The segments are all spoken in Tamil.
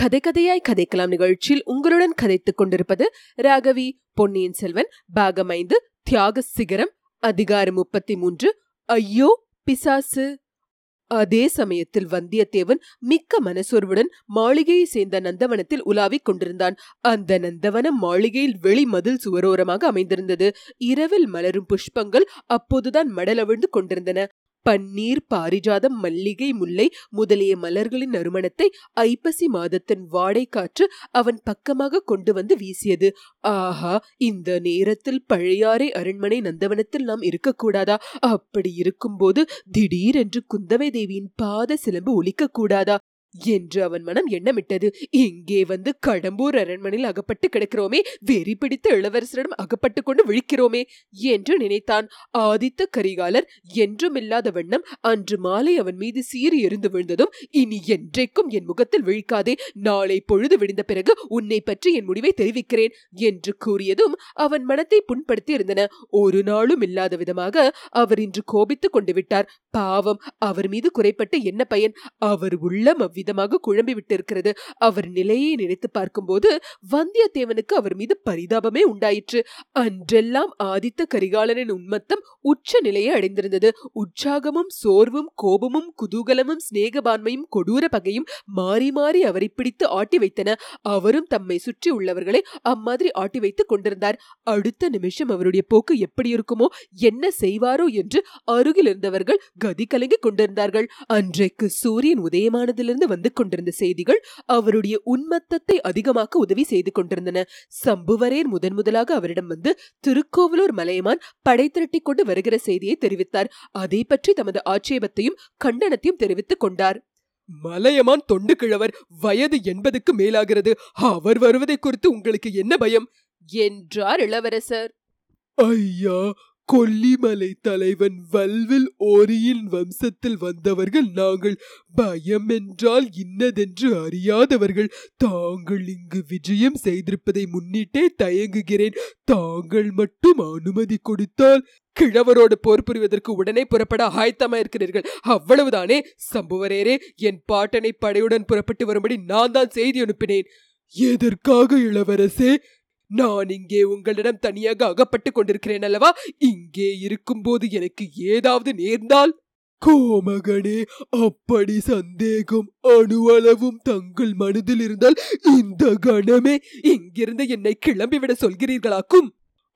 கதை கதையாய் கதைக்கலாம் நிகழ்ச்சியில் உங்களுடன் கதைத்துக் கொண்டிருப்பது ராகவி பொன்னியின் செல்வன் பாகம் ஐந்து தியாக சிகரம் அதிகாரம் முப்பத்தி மூன்று ஐயோ பிசாசு! அதே சமயத்தில் வந்தியத்தேவன் மிக்க மனசோர்வுடன் மாளிகையை சேர்ந்த நந்தவனத்தில் உலாவிக் கொண்டிருந்தான். அந்த நந்தவனம் மாளிகையில் வெளி மதில் சுவரோரமாக அமைந்திருந்தது. இரவில் மலரும் புஷ்பங்கள் அப்போதுதான் மடலவிழ்ந்து கொண்டிருந்தன. பன்னீர் பாரிஜாதம் மல்லிகை முல்லை முதலிய மலர்களின் நறுமணத்தை ஐப்பசி மாதத்தின் வாடை காற்று அவன் பக்கமாக கொண்டு வந்து வீசியது. ஆஹா இந்த நேரத்தில் பழையாறை அரண்மனை நந்தவனத்தில் நாம் இருக்கக்கூடாதா? அப்படி இருக்கும்போது திடீரென்று குந்தவை தேவியின் பாத சிலம்பு ஒலிக்கக்கூடாதா? என்று அவன் மனம் எண்ணமிட்டது. இங்கே வந்து கடம்பூர் அரண்மனையில் அகப்பட்டு கிடக்கிறோமே வெறி பிடித்த இளவரசரிடம் அகப்பட்டு கொண்டு விழிக்கிறோமே என்று நினைத்தான். ஆதித்த கரிகாலர் என்றும் இல்லாத வண்ணம் அன்று மாலை அவன் மீது சீறி எரிந்து விழுந்ததும் இனி என்றைக்கும் என் முகத்தில் விழிக்காதே. நாளை பொழுது விடிந்த பிறகு உன்னை பற்றி என் முடிவை தெரிவிக்கிறேன் என்று கூறியதும் அவன் மனத்தை புண்படுத்தி இருந்தன. ஒரு நாளும் இல்லாத விதமாக அவர் இன்று கோபித்துக் கொண்டு விட்டார். பாவம் அவர் மீது குறைப்பட்டு என்ன பயன். அவர் உள்ளம் விதமாக குழம்பி விட்டிருக்கிறது. அவர் நிலையை நினைத்து பார்க்கும்போது வந்தியத்தேவனுக்கு அவர் மீது பரிதாபமே உண்டாயிற்று. அன்றெல்லாம் ஆதித்த கரிகாலனின் உன்மத்தம் உச்ச நிலையை அடைந்திருந்தது. உற்சாகமும் சோர்வும் கோபமும் குதூகலமும் சிநேகபான்மையும் கொடூர பகையும் மாறி மாறி அவரை பிடித்து ஆட்டி வைத்தன. அவரும் தம்மை சுற்றி உள்ளவர்களை அம்மாதிரி ஆட்டி வைத்துக் கொண்டிருந்தார். அடுத்த நிமிஷம் அவருடைய போக்கு எப்படி இருக்குமோ என்ன செய்வாரோ என்று அருகில் இருந்தவர்கள் கதி கலங்கி கொண்டிருந்தார்கள். அன்றைக்கு சூரியன் உதயமானதிலிருந்து வந்து கொண்டிருந்த செய்திகள் அவருடைய உன்மத்தத்தை அதிகமாக்க உதவி செய்து கொண்டிருந்தன. சம்புவரேர் முதன் முதலாக அவரிடம் வந்து திருக்கோவலூர் மலையமான் படை திரட்டிக் கொண்டு வருகிற செய்தியை தெரிவித்தார். அதை பற்றி தமது ஆட்சேபத்தையும் கண்டனத்தையும் தெரிவித்துக் கொண்டார். மலையமான் தொண்டு கிழவர் வயது எண்பதுக்கு மேலாகிறது. அவர் வருவதை குறித்து உங்களுக்கு என்ன பயம்? என்றார் இளவரசர். ஐயா கொல்லிமலை தலைவன் வல்வில் ஓரியின் வம்சத்தில் வந்தவர்கள் நாங்கள். பயம் என்றால் இன்னதென்று அறியாதவர்கள். தாங்கள் இங்கு விஜயம் செய்திருப்பதை முன்னிட்டே தயங்குகிறேன். தாங்கள் மட்டும் அனுமதி கொடுத்தால் கிழவரோடு போர் புரிவதற்கு உடனே புறப்பட ஆயத்தமாக இருக்கிறீர்கள். அவ்வளவுதானே? சம்புவரேரே என் பாட்டனை படையுடன் புறப்பட்டு வரும்படி நான் தான் செய்தி அனுப்பினேன். எதற்காக இளவரசே? நான் இங்கே உங்களிடம் தனியாக அகப்பட்டுக் கொண்டிருக்கிறேன் அல்லவா? இங்கே இருக்கும்போது எனக்கு ஏதாவது நேர்ந்தால்? கோமகனே அப்படி சந்தேகம் அணுவளவும் தங்கள் மனதில் இருந்தால் இந்த கணமே இங்கிருந்து என்னை கிளம்பிவிட சொல்கிறீர்களாக்கும்?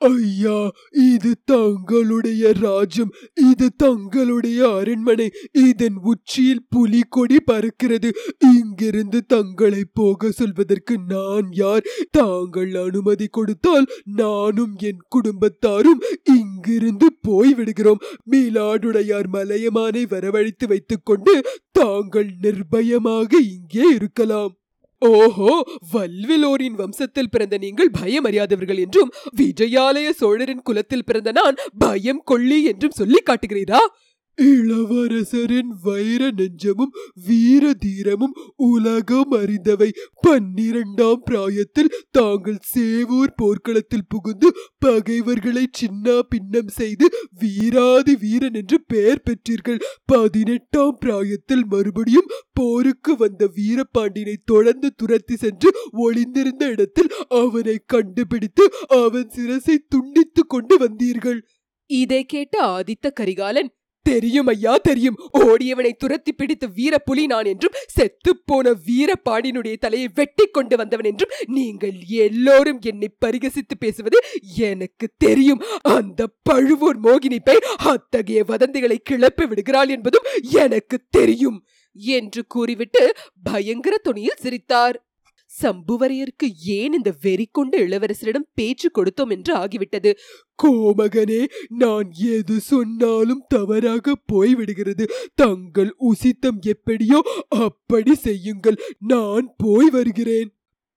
ஐயா இது தங்களுடைய ராஜ்யம். இது தங்களுடைய அரண்மனை. இதன் உச்சியில் புலிகொடி பறக்கிறது. இங்கிருந்து தங்களை போக சொல்வதற்கு நான் யார்? தாங்கள் அனுமதி கொடுத்தால் நானும் என் குடும்பத்தாரும் இங்கிருந்து போய் விடுகிறோம் மீலாடுடையார் மலையமானை வரவழைத்து வைத்துக்கொண்டு தாங்கள் நிர்பயமாக இங்கே இருக்கலாம். ஓஹோ வல்விலோரின் வம்சத்தில் பிறந்த நீங்கள் பயம் அறியாதவர்கள் என்றும் விஜயாலய சோழரின் குலத்தில் பிறந்த நான் பயம் கொள்ளி என்றும் சொல்லி காட்டுகிறீரா? இளவரசரின் வைர நெஞ்சமும் வீர தீரமும் உலகம் அறிந்தவை. பன்னிரண்டாம் பிராயத்தில் தாங்கள் சேவூர் போர்க்களத்தில் புகுந்து பகைவர்களை சின்ன பின்னம் செய்து வீராதி வீரன் என்று பெயர் பெற்றீர்கள். பதினெட்டாம் பிராயத்தில் மறுபடியும் போருக்கு வந்த வீரபாண்டியனை தொடர்ந்து துரத்தி சென்று ஒளிந்திருந்த இடத்தில் அவனை கண்டுபிடித்து அவன் சிரசை துண்டித்துக் கொண்டு வந்தீர்கள். இதை கேட்ட ஆதித்த கரிகாலன் தெரியும் ஐயா தெரியும். ஓடியவனை துரத்தி பிடித்த வீர புலி நான் என்றும் செத்துப்போன வீர பாடினுடைய தலையை வெட்டி கொண்டு வந்தவன் என்றும் நீங்கள் எல்லோரும் என்னை பரிகசித்து பேசுவது எனக்கு தெரியும். அந்த பழுவூர் மோகினி பெண் அத்தகைய வதந்திகளை கிளப்பி விடுகிறாள் என்பதும் எனக்கு தெரியும் என்று கூறிவிட்டு பயங்கர துணியில் சிரித்தார். சம்புவரையருக்கு ஏன் இந்த வெறி கொண்ட இளவரசரிடம் பேச்சு கொடுத்தோம் என்று ஆகிவிட்டது? கோமகனே நான் எது சொன்னாலும் தவறாக போய்விடுகிறது. தங்கள் உசித்தம் எப்படியோ அப்படி செய்யுங்கள். நான் போய் வருகிறேன்.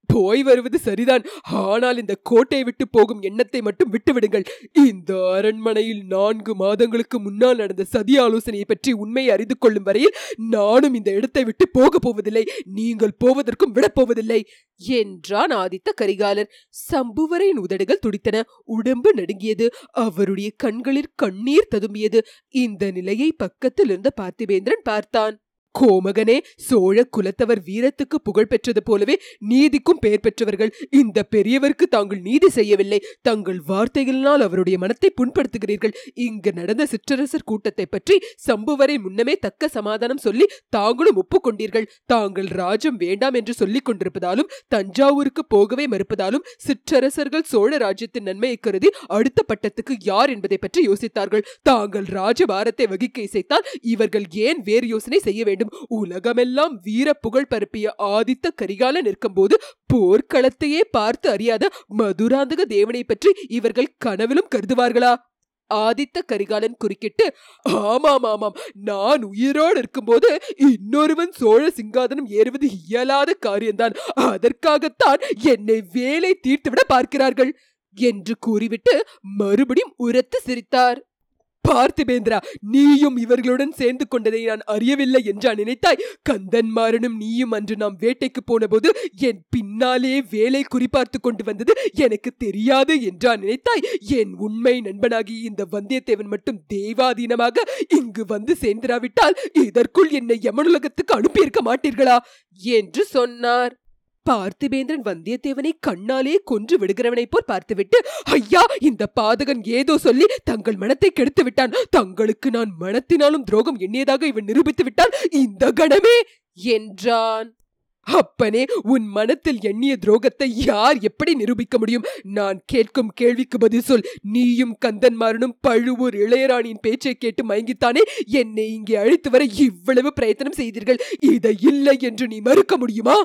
போய் வருவது சரிதான். ஆனால் இந்த கோட்டை விட்டு போகும் எண்ணத்தை மட்டும் விட்டுவிடுங்கள். இந்த அரண்மனையில் நான்கு மாதங்களுக்கு முன்னால் நடந்த சதி ஆலோசனையை பற்றி உண்மையை அறிந்து கொள்ளும் வரையில் நானும் இந்த இடத்தை விட்டு போக போவதில்லை. நீங்கள் போவதற்கும் விடப்போவதில்லை என்றான் ஆதித்த கரிகாலர் சம்புவரையின் உதடுகள் துடித்தன. உடம்பு நடுங்கியது. அவருடைய கண்களில் கண்ணீர் ததும்பியது. இந்த நிலையை பக்கத்தில் இருந்த பார்த்திபேந்திரன் பார்த்தான். கோமகனே சோழ குலத்தவர் வீரத்துக்கு புகழ் பெற்றது போலவே நீதிக்கும் பெயர் பெற்றவர்கள். இந்த பெரியவருக்கு தாங்கள் நீதி செய்யவில்லை. தங்கள் வார்த்தைகளினால் அவருடைய மனத்தை புண்படுத்துகிறீர்கள். இங்கு நடந்த சிற்றரசர் கூட்டத்தை பற்றி சம்புவரை முன்னமே தக்க சமாதானம் சொல்லி தாங்களும் ஒப்புக்கொண்டீர்கள். தாங்கள் ராஜ்யம் வேண்டாம் என்று சொல்லிக் கொண்டிருப்பதாலும் தஞ்சாவூருக்கு போகவே மறுப்பதாலும் சிற்றரசர்கள் சோழ ராஜ்யத்தின் நன்மையை கருதி அடுத்த பட்டத்துக்கு யார் என்பதை பற்றி யோசித்தார்கள். தாங்கள் ராஜபாரத்தை வகிக்க இசைத்தால் இவர்கள் ஏன் வேறு யோசனை செய்ய வேண்டும்? உலகமெல்லாம் வீர புகழ் பரப்பிய ஆதித்த கரிகாலன் இருக்கும்போது போர்க்களத்தையே பார்த்து அறியாத மதுராந்தக தேவனை பற்றி இவர்கள் கனவிலும் கருதுவார்களா? ஆதித்த கரிகாலன் குறுக்கிட்டு ஆமாம் ஆமாம் நான் உயிரோடு இருக்கும்போது இன்னொருவன் சோழ சிங்காதனம் ஏறுவது இயலாத காரியம்தான். அதற்காகத்தான் என்னை வேலை தீர்த்துவிட பார்க்கிறார்கள் என்று கூறிவிட்டு மறுபடியும் உரத்து சிரித்தார். பார்த்திபேந்திரா நீயும் இவர்களுடன் சேர்ந்து கொண்டதை நான் அறியவில்லை என்றா நினைத்தாய்? கந்தன்மாரனும் நீயும் அன்று நாம் வேட்டைக்கு போனபோது என் பின்னாலே வேலை குறிப்பார்த்து கொண்டு வந்தது எனக்கு தெரியாது என்றா நினைத்தாய்? என் உண்மை நண்பனாகி இந்த வந்தியத்தேவன் மட்டும் தெய்வாதீனமாக இங்கு வந்து சேர்ந்திராவிட்டால் இதற்குள் என்னை யமனுலகத்துக்கு அனுப்பியிருக்க மாட்டீர்களா? என்று சொன்னார். பார்த்திபேந்திரன் வந்தியத்தேவனை கண்ணாலே கொன்று விடுகிறவனைப் போல் பார்த்துவிட்டு ஐயா இந்த பாதகன் ஏதோ சொல்லி தங்கள் மனத்தை கெடுத்து விட்டான். தங்களுக்கு நான் மனத்தினாலும் துரோகம் எண்ணியதாக இவன் நிரூபித்து விட்டான் இந்த கணமே! என்றான். அப்பனே உன் மனத்தில் எண்ணிய துரோகத்தை யார் எப்படி நிரூபிக்க முடியும்? நான் கேட்கும் கேள்விக்கு பதில் சொல். நீயும் கந்தன்மாரனும் பழுவூர் இளையராணியின் பேச்சை கேட்டு மயங்கித்தானே? என்னை இங்கே அழைத்து வர இவ்வளவு பிரயத்தனம் செய்தீர்கள். இதை இல்லை என்று நீ மறுக்க முடியுமா?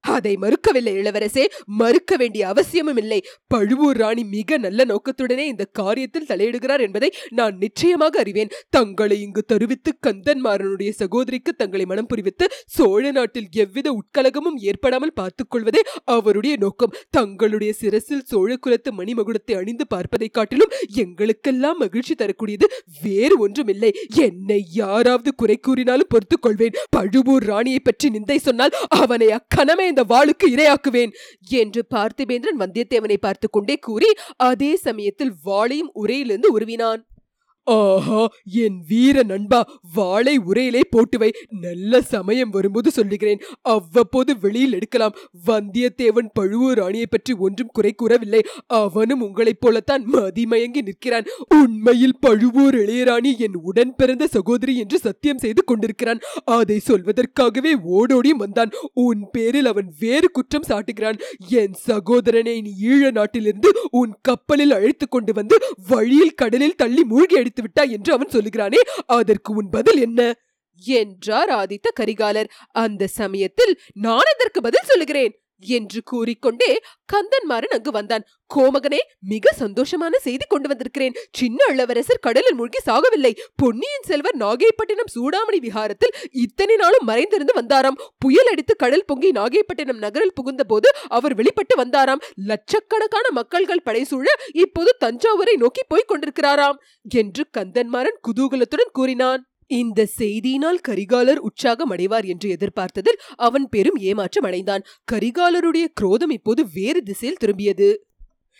அதை மறுக்கவில்லை இளவரசே. மறுக்க வேண்டிய அவசியமும் இல்லை. பழுவூர் ராணி மிக நல்ல நோக்கத்துடனே இந்த காரியத்தில் தலையிடுகிறார் என்பதை நான் நிச்சயமாக அறிவேன். தங்களை இங்கு தருவித்து கந்தன்மாறனுடைய சகோதரிக்கு தங்களை மனம் புரிவித்து சோழ நாட்டில் எவ்வித உட்கலகமும் ஏற்படாமல் பார்த்துக் கொள்வதே அவருடைய நோக்கம். தங்களுடைய சிரசில் சோழ குலத்து மணிமகுடத்தை அணிந்து பார்ப்பதை காட்டிலும் எங்களுக்கெல்லாம் மகிழ்ச்சி தரக்கூடியது வேறு ஒன்றுமில்லை. என்னை யாராவது குறை கூறினாலும் பொறுத்துக் கொள்வேன். பழுவூர் ராணியை பற்றி நிந்தை சொன்னால் அவனை அக்கணமே இந்த வாளுக்கு இரையாக்குவேன் என்று பார்த்திபேந்திரன் வந்தியத்தேவனை பார்த்து கொண்டே கூறி அதே சமயத்தில் வாளையும் உரையிலிருந்து உருவினான். ஆஹா என் வீர நண்பா வாளை உரையிலே போட்டு வை நல்ல சமயம் வரும்போது சொல்லுகிறேன். அவ்வப்போது வெளியில் எடுக்கலாம். வந்தியத்தேவன் பழுவூர் ராணியை பற்றி ஒன்றும் குறை கூறவில்லை. அவனும் உங்களைப் போலத்தான் மதிமயங்கி நிற்கிறான். உண்மையில் பழுவூர் இளையராணி என் உடன் பிறந்த சகோதரி என்று சத்தியம் செய்து கொண்டிருக்கிறான். அதை சொல்வதற்காகவே ஓடோடியும் வந்தான். உன் பேரில் அவன் வேறு குற்றம் சாட்டுகிறான். என் சகோதரனை நீ ஈழ நாட்டிலிருந்து உன் கப்பலில் அழைத்து கொண்டு வந்து வழியில் கடலில் தள்ளி மூழ்கி அடித்து விட்டாய் என்று அவன் சொல்லுகிறானே அதற்கு உன் பதில் என்ன? என்றார் ஆதித்த கரிகாலர். அந்த சமயத்தில் நான் அதற்கு பதில் சொல்லுகிறேன். என்று கூறிக்கொண்டே கந்தன்மாறன் அங்கு வந்தான். கோமகனே மிக சந்தோஷமான செய்தி கொண்டு வந்திருக்கிறேன். சின்ன இளவரசர் கடலில் மூழ்கி சாகவில்லை. பொன்னியின் செல்வர் நாகைப்பட்டினம் சூடாமணி விஹாரத்தில் இத்தனை நாளும் மறைந்திருந்து வந்தாராம். புயல் அடித்து கடல் பொங்கி நாகைப்பட்டினம் நகரில் புகுந்த போது அவர் வெளிப்பட்டு வந்தாராம். லட்சக்கணக்கான மக்கள்கள் படைசூழ இப்போது தஞ்சாவூரை நோக்கி போய்க் கொண்டிருக்கிறாராம் என்று கந்தன்மாறன் குதூகலத்துடன் கூறினான். இந்த செய்தியினால் கரிகாலர் உற்சாகம் அடைவார் என்று எதிர்பார்த்ததில் அவன் பெரும் ஏமாற்றம் அடைந்தான். கரிகாலருடைய குரோதம் இப்போது வேறு திசையில் திரும்பியது.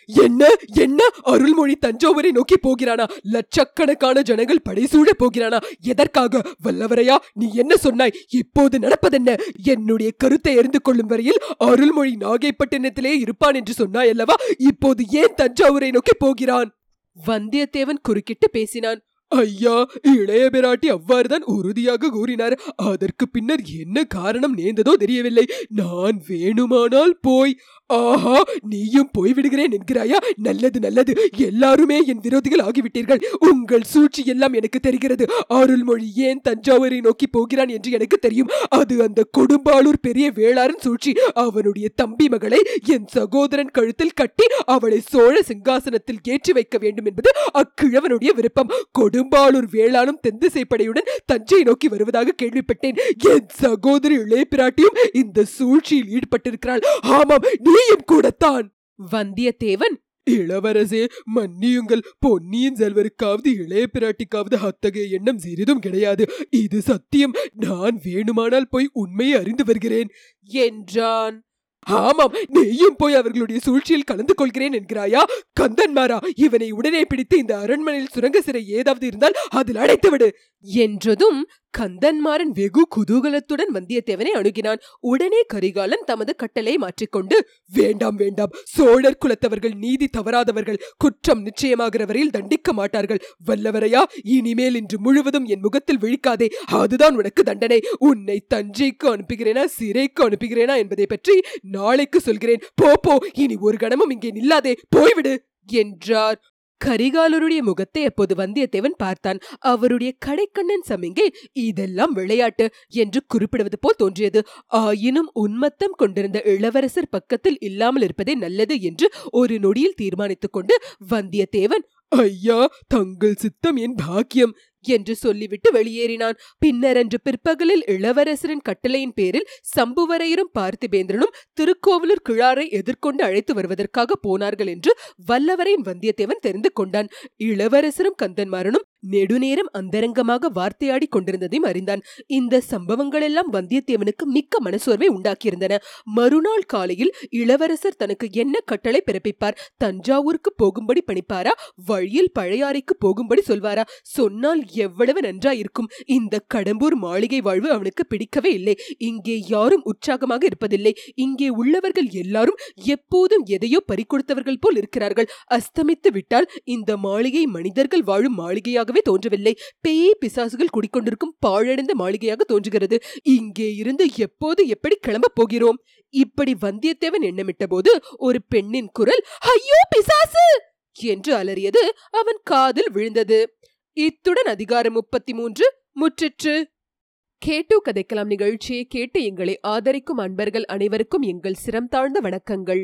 என்ன? என்ன? அருள்மொழி தஞ்சாவூரை நோக்கி போகிறானா? லட்சக்கணக்கான ஜனங்கள் படைசூழ போகிறானா? எதற்காக? வல்லவரையா நீ என்ன சொன்னாய்? இப்போது நடப்பதென்ன? என்னுடைய கருத்தை அறிந்து கொள்ளும் வரையில் அருள்மொழி நாகைப்பட்டினத்திலே இருப்பான் என்று சொன்னாய் அல்லவா இப்போது ஏன் தஞ்சாவூரை நோக்கி போகிறான்? வந்தியத்தேவன் குறுக்கிட்டு பேசினான். ஐயா இளைய பிராட்டி அவ்வாறுதான் உறுதியாக கூறினார். அதற்கு பின்னர் என்ன காரணம் நேர்ந்ததோ தெரியவில்லை. நான் வேணுமானால் போய் ஆஹா நீயும் போய்விடுகிறேன் என்கிறாயா? நல்லது நல்லது. எல்லாருமே என் விரோதிகள் ஆகிவிட்டீர்கள். உங்கள் சூழ்ச்சி எல்லாம் எனக்கு தெரிகிறது. அருள்மொழி ஏன் தஞ்சாவூரை நோக்கி போகிறான் என்று எனக்கு தெரியும். அது அந்த கொடும்பாளூர் பெரிய வேளாரின் சூழ்ச்சி. அவனுடைய தம்பி மகளை என் சகோதரன் கழுத்தில் கட்டி அவளை சோழ சிங்காசனத்தில் ஏற்றி வைக்க வேண்டும் என்பது அக்கிழவனுடைய விருப்பம். கொடும்பாளூர் வேளாணும் தென்திசை படையுடன் தஞ்சை நோக்கி வருவதாக கேள்விப்பட்டேன். என் சகோதரி இளைய பிராட்டியும் இந்த சூழ்ச்சியில் ஈடுபட்டிருக்கிறாள். ஆமாம் நீயும் கூடத்தான். வந்தியத்தேவன் இளவரசே மன்னியுங்கள். பொன்னியின் செல்வருக்காவது இளைய பிராட்டிக்காவது அத்தகைய எண்ணம் சிறிதும் கிடையாது. இது சத்தியம். நான் வேணுமானால் போய் உண்மையை அறிந்து வருகிறேன். என்றான். ஆமாம் நீயும் போய் அவர்களுடைய சூழ்ச்சியில் கலந்து கொள்கிறேன் என்கிறாயா? கந்தன்மாரா இவனை உடனே பிடித்து இந்த அரண்மனையில் சுரங்க சிறை ஏதாவது இருந்தால் அதில் அடைத்து விடு என்றதும் கந்தன்மாறன் வெகு குதூகலத்துடன் வந்தியத்தேவனை அணுகினான். உடனே கரிகாலன் தமது கட்டளை மாற்றிக்கொண்டு வேண்டாம் வேண்டாம். சோழர் குலத்தவர்கள் நீதி தவறாதவர்கள் குற்றம் நிச்சயமாகிற வரையில் தண்டிக்க மாட்டார்கள். வல்லவரையா இனிமேல் இன்று முழுவதும் என் முகத்தில் விழிக்காதே. அதுதான் உனக்கு தண்டனை. உன்னை தஞ்சைக்கு அனுப்புகிறேனா சிறைக்கு அனுப்புகிறேனா என்பதை பற்றி நாளைக்கு சொல்கிறேன். போ போ. இனி ஒரு கணமும் இங்கே நில்லாதே. போய்விடு என்றார். கரிகாலருடைய முகத்தை அப்போது வந்தியத்தேவன் பார்த்தான். அவருடைய கடைக்கண்ணன் சமிங்கை இதெல்லாம் விளையாட்டு என்று குறிப்பிடுவது போல் தோன்றியது. ஆயினும் உன்மத்தம் கொண்டிருந்த இளவரசர் பக்கத்தில் இல்லாமல் இருப்பதே நல்லது என்று ஒரு நொடியில் தீர்மானித்துக் கொண்டு வந்தியத்தேவன் ஐயா தங்கள் சித்தம் என் பாக்கியம். என்று சொல்லிவிட்டு வெளியேறினான். பின்னர் அன்று பிற்பகலில் இளவரசரின் கட்டளையின் பேரில் சம்புவரையரும் பார்த்திபேந்திரனும் திருக்கோவிலூர் கிழாரை எதிர்கொண்டு அழைத்து வருவதற்காக போனார்கள் என்று வல்லவரையின் வந்தியத்தேவன் தெரிந்து கொண்டான். இளவரசரும் கந்தன்மாரனும் நெடுநேரம் அந்தரங்கமாக வார்த்தையாடி கொண்டிருந்ததையும் அறிந்தான். இந்த சம்பவங்கள் எல்லாம் வந்தியத்தேவனுக்கு மிக்க மனசோர்வை உண்டாக்கியிருந்தன. மறுநாள் காலையில் இளவரசர் தனக்கு என்ன கட்டளை பிறப்பிப்பார்? தஞ்சாவூருக்கு போகும்படி பணிப்பாரா? வழியில் பழையாறைக்கு போகும்படி சொல்வாரா? சொன்னால் எவ்வளவு நன்றாயிருக்கும். இந்த கடம்பூர் மாளிகை வாழ்வு அவனுக்கு பிடிக்கவே இல்லை. இங்கே யாரும் உற்சாகமாக இருப்பதில்லை. இங்கே உள்ளவர்கள் எல்லாரும் எப்போதும் எதையோ பறிக்கொடுத்தவர்கள் போல் இருக்கிறார்கள். அஸ்தமித்து விட்டால் இந்த மாளிகை மனிதர்கள் வாழும் மாளிகையாக மாளிகையாகவே தோன்றவில்லை. பேய் பிசாசுகள் குடிக்கொண்டிருக்கும் பாழடைந்த மாளிகையாக தோன்றுகிறது. இங்கே இருந்து எப்போது எப்படி கிளம்ப போகிறோம்? இப்படி வந்தியத்தேவன் எண்ணமிட்ட போது ஒரு பெண்ணின் குரல் ஐயோ பிசாசு! என்று அலறியது அவன் காதில் விழுந்தது. இத்துடன் அதிகாரம் முப்பத்தி மூன்று முற்றிற்று. கேட்டு கதைக்கலாம் நிகழ்ச்சியை கேட்டு எங்களை ஆதரிக்கும் அன்பர்கள் அனைவருக்கும் எங்கள் சிரம் தாழ்ந்த வணக்கங்கள்.